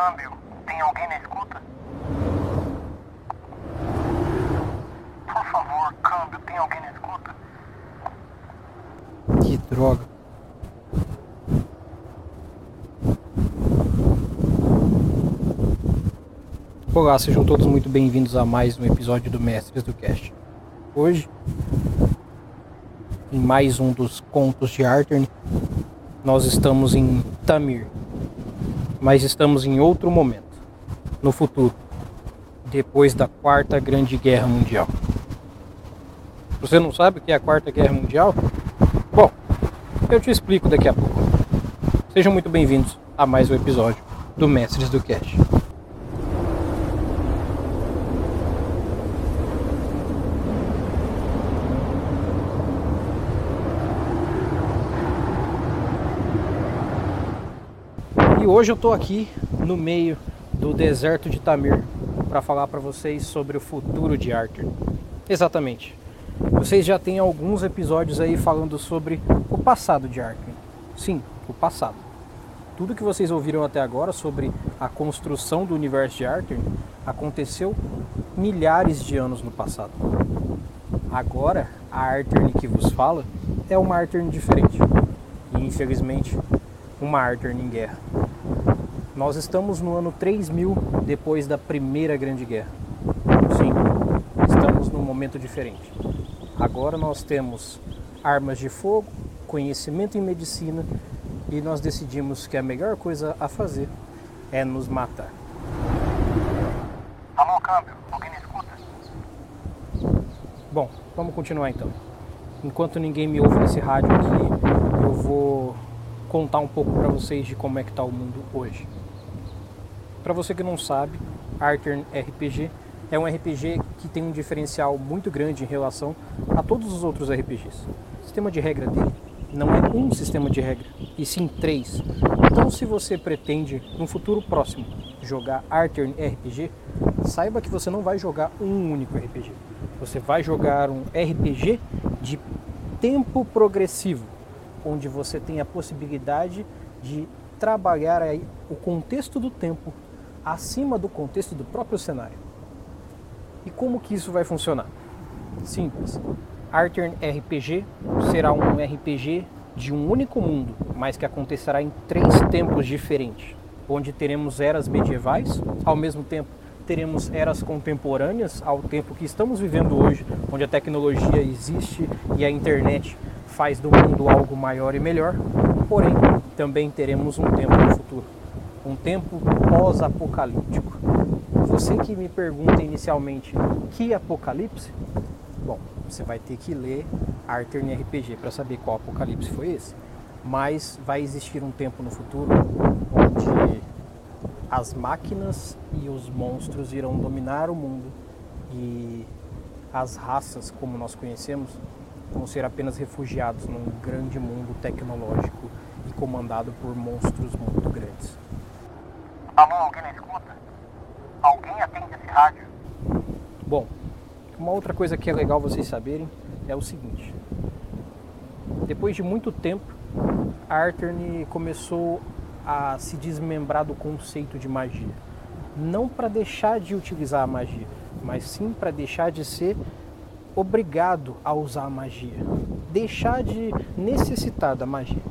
câmbio. Tem alguém na escuta? Por favor, câmbio, tem alguém na escuta? Que droga. Olá, sejam todos muito bem-vindos a mais um episódio do Mestres do Cast. Hoje, em mais um dos contos de Arthur, nós estamos em Tamir, mas estamos em outro momento, no futuro, depois da Quarta Grande Guerra Mundial. Você não sabe o que é a Quarta Guerra Mundial? Bom, eu te explico daqui a pouco. Sejam muito bem-vindos a mais um episódio do Mestres do Cast. Hoje eu estou aqui no meio do deserto de Tamir para falar para vocês sobre o futuro de Arthur. Exatamente. Vocês já têm alguns episódios aí falando sobre o passado de Arthur. Sim, o passado. Tudo que vocês ouviram até agora sobre a construção do universo de Arthur aconteceu milhares de anos no passado. Agora, a Arthur que vos fala é uma Arthur diferente. E infelizmente, uma Arthur em guerra. Nós estamos no ano 3000 depois da Primeira Grande Guerra. Sim, estamos num momento diferente. Agora nós temos armas de fogo, conhecimento em medicina e nós decidimos que a melhor coisa a fazer é nos matar. Alô, câmbio, alguém me escuta? Bom, vamos continuar então. Enquanto ninguém me ouve nesse rádio aqui, eu vou contar um pouco para vocês de como é que está o mundo hoje. Para você que não sabe, Arthur RPG é um RPG que tem um diferencial muito grande em relação a todos os outros RPGs. O sistema de regra dele não é um sistema de regra, e sim três. Então, se você pretende, no futuro próximo, jogar Arthur RPG, saiba que você não vai jogar um único RPG. Você vai jogar um RPG de tempo progressivo, onde você tem a possibilidade de trabalhar o contexto do tempo acima do contexto do próprio cenário. E como que isso vai funcionar? Simples. Arthur RPG será um RPG de um único mundo, mas que acontecerá em três tempos diferentes, onde teremos eras medievais, ao mesmo tempo teremos eras contemporâneas ao tempo que estamos vivendo hoje, onde a tecnologia existe e a internet faz do mundo algo maior e melhor. Porém, também teremos um tempo um tempo pós-apocalíptico. Você que me pergunta inicialmente que apocalipse, bom, você vai ter que ler Arthur RPG para saber qual apocalipse foi esse. Mas vai existir um tempo no futuro onde as máquinas e os monstros irão dominar o mundo e as raças, como nós conhecemos, vão ser apenas refugiados num grande mundo tecnológico e comandado por monstros muito grandes. Alô, alguém na escuta? Alguém atende esse rádio? Bom, uma outra coisa que é legal vocês saberem é o seguinte. Depois de muito tempo, a Artern começou a se desmembrar do conceito de magia. Não para deixar de utilizar a magia, mas sim para deixar de ser obrigado a usar a magia. Deixar de necessitar da magia.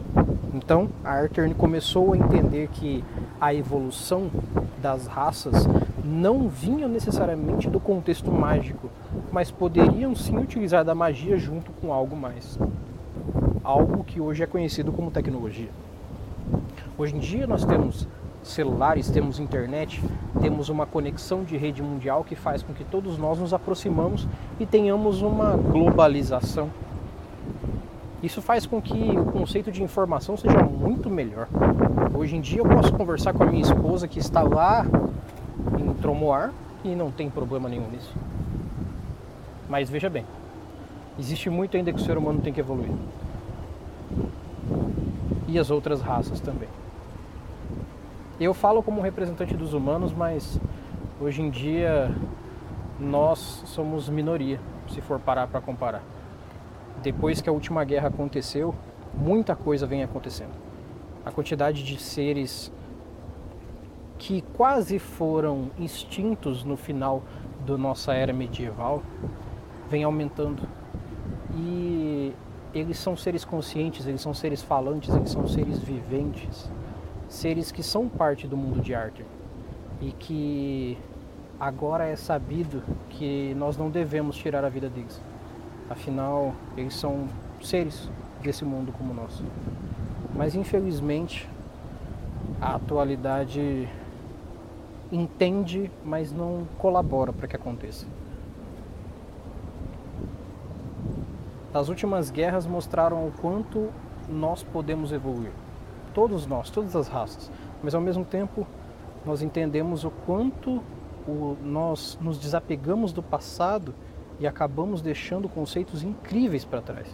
Então, a Artern começou a entender que a evolução das raças não vinha necessariamente do contexto mágico, mas poderiam sim utilizar da magia junto com algo mais. Algo que hoje é conhecido como tecnologia. Hoje em dia nós temos celulares, temos internet, temos uma conexão de rede mundial que faz com que todos nós nos aproximamos e tenhamos uma globalização isso faz com que o conceito de informação seja muito melhor. Hoje em dia eu posso conversar com a minha esposa que está lá em Tromoar e não tem problema nenhum nisso. Mas veja bem, existe muito ainda que o ser humano tem que evoluir. E as outras raças também. Eu falo como representante dos humanos, mas hoje em dia nós somos minoria, se for parar para comparar depois que a última guerra aconteceu, muita coisa vem acontecendo. A quantidade de seres que quase foram extintos no final da nossa era medieval vem aumentando. E eles são seres conscientes, eles são seres falantes, eles são seres viventes, seres que são parte do mundo de arte e que agora é sabido que nós não devemos tirar a vida deles. Afinal, eles são seres desse mundo como nós. Mas infelizmente, a atualidade entende, mas não colabora para que aconteça. As últimas guerras mostraram o quanto nós podemos evoluir. Todos nós, todas as raças. Mas ao mesmo tempo, nós entendemos o quanto o, nós nos desapegamos do passado e acabamos deixando conceitos incríveis para trás.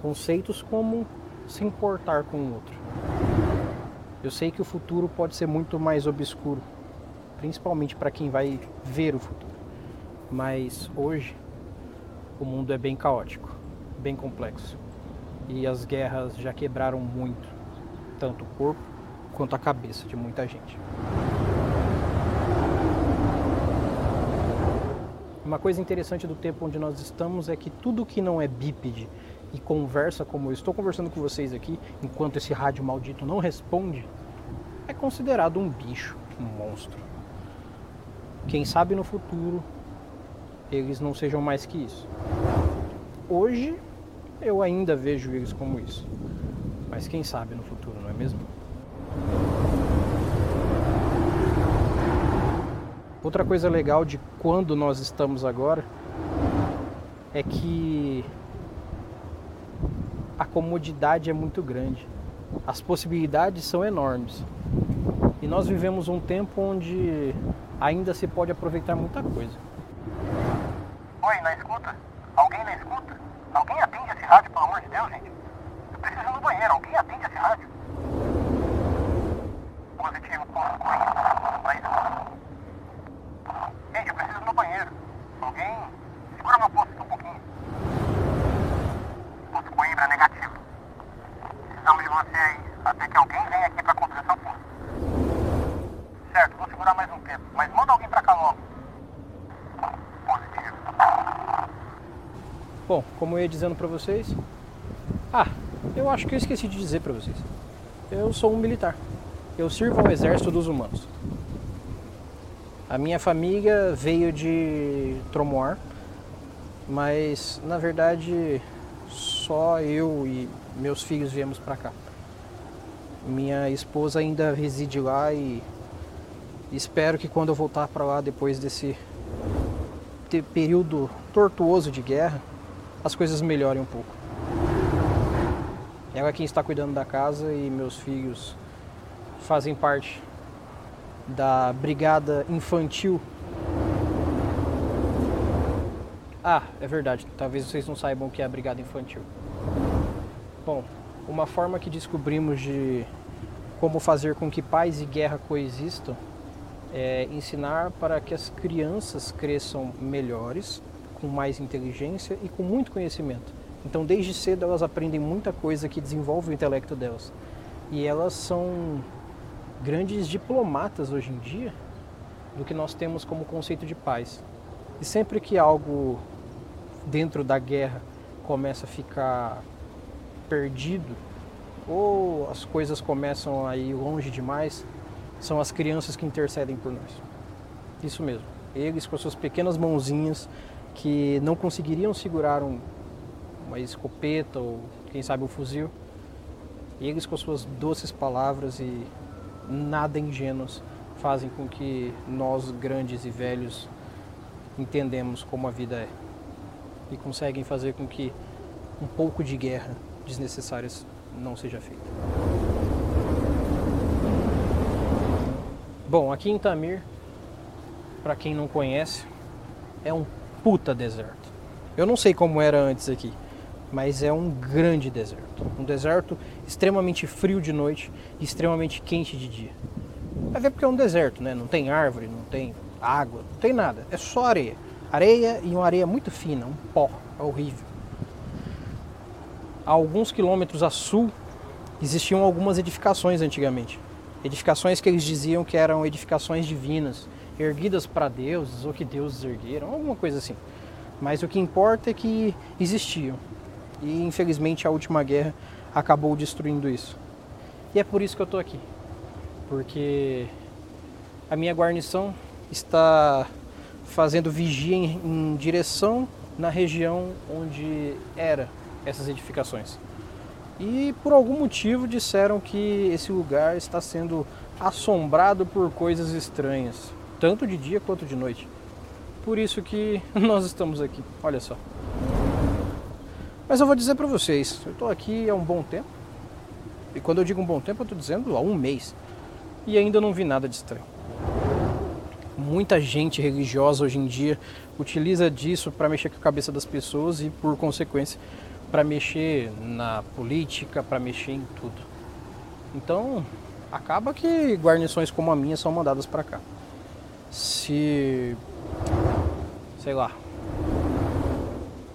Conceitos como se importar com o outro. Eu sei que o futuro pode ser muito mais obscuro, principalmente para quem vai ver o futuro. Mas hoje o mundo é bem caótico, bem complexo. E as guerras já quebraram muito, tanto o corpo quanto a cabeça de muita gente. Uma coisa interessante do tempo onde nós estamos é que tudo que não é bípede e conversa como eu estou conversando com vocês aqui, enquanto esse rádio maldito não responde, é considerado um bicho, um monstro. Quem sabe no futuro eles não sejam mais que isso. Hoje eu ainda vejo eles como isso, mas quem sabe no futuro, não é mesmo? Outra coisa legal de quando nós estamos agora é que a comodidade é muito grande. As possibilidades são enormes. E nós vivemos um tempo onde ainda se pode aproveitar muita coisa. Oi, na escuta? Alguém na escuta? Alguém atende esse rádio, pelo amor de Deus, gente? Eu preciso ir no banheiro. Alguém atende esse rádio? Positivo. Na escuta. Gente, eu preciso ir no banheiro. Alguém... Segura meu posto aqui um pouquinho. Posto Coimbra, negativo. Precisamos de você aí. Até que alguém venha aqui pra conduzir essa força. Certo, vou segurar mais um tempo. Mas manda alguém pra cá logo. Positivo. Bom, como eu ia dizendo para vocês, ah, eu acho que eu esqueci de dizer para vocês. Eu sou um militar. Eu sirvo ao exército dos humanos. A minha família veio de Tromoar, mas na verdade só eu e meus filhos viemos para cá. Minha esposa ainda reside lá e espero que quando eu voltar para lá depois desse período tortuoso de guerra, as coisas melhorem um pouco. Ela é quem está cuidando da casa e meus filhos fazem parte da brigada infantil. Ah, é verdade. Talvez vocês não saibam o que é a brigada infantil. Bom, uma forma que descobrimos de como fazer com que paz e guerra coexistam é ensinar para que as crianças cresçam melhores, com mais inteligência e com muito conhecimento. Então, desde cedo elas aprendem muita coisa que desenvolve o intelecto delas. E elas são grandes diplomatas hoje em dia do que nós temos como conceito de paz. E sempre que algo dentro da guerra começa a ficar perdido ou as coisas começam a ir longe demais, são as crianças que intercedem por nós. Isso mesmo. Eles com as suas pequenas mãozinhas que não conseguiriam segurar um, uma escopeta ou quem sabe um fuzil, eles com as suas doces palavras e nada ingênuos fazem com que nós grandes e velhos entendemos como a vida é e conseguem fazer com que um pouco de guerra desnecessária não seja feita. Bom, aqui em Tamir, para quem não conhece, é um puta deserto. Eu não sei como era antes aqui, mas é um grande deserto. Um deserto extremamente frio de noite e extremamente quente de dia. Vai ver porque é um deserto, né? Não tem árvore, não tem água, não tem nada. É só areia. Areia e uma areia muito fina, um pó. É horrível. A alguns quilômetros a sul existiam algumas edificações antigamente. Edificações que eles diziam que eram edificações divinas, erguidas para deuses ou que deuses ergueram, alguma coisa assim. Mas o que importa é que existiam. E infelizmente a última guerra acabou destruindo isso. E é por isso que eu estou aqui. Porque a minha guarnição está fazendo vigia em, em direção na região onde era essas edificações. E por algum motivo disseram que esse lugar está sendo assombrado por coisas estranhas, tanto de dia quanto de noite. Por isso que nós estamos aqui. Olha só. Mas eu vou dizer para vocês, eu estou aqui há um bom tempo. E quando eu digo um bom tempo, eu estou dizendo há um mês. E ainda não vi nada de estranho. Muita gente religiosa hoje em dia utiliza disso para mexer com a cabeça das pessoas e, por consequência, para mexer na política, para mexer em tudo. Então, acaba que guarnições como a minha são mandadas para cá. Se sei lá,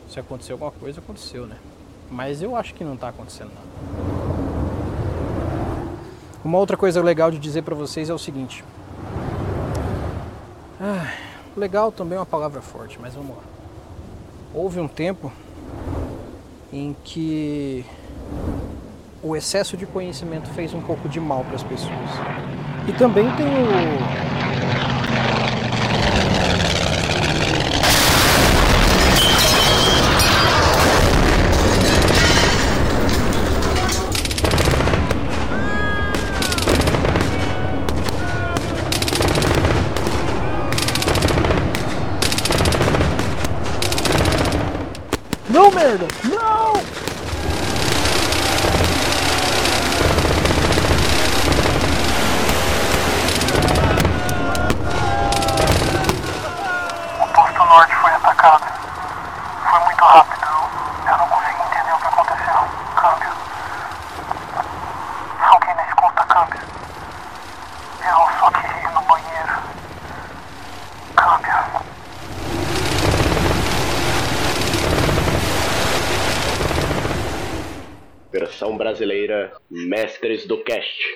se aconteceu alguma coisa, aconteceu, né? Mas eu acho que não está acontecendo nada. Uma outra coisa legal de dizer para vocês é o seguinte. Ah, legal também é uma palavra forte, mas vamos lá. Houve um tempo em que o excesso de conhecimento fez um pouco de mal para as pessoas. E também tem o merda! Não! O posto norte foi atacado. Foi muito rápido. Eu não consegui entender o que aconteceu. Câmbio. Alguém na escuta, câmbio. Eu só queria ir no banheiro. Câmbio. Versão brasileira Mestres do Cast.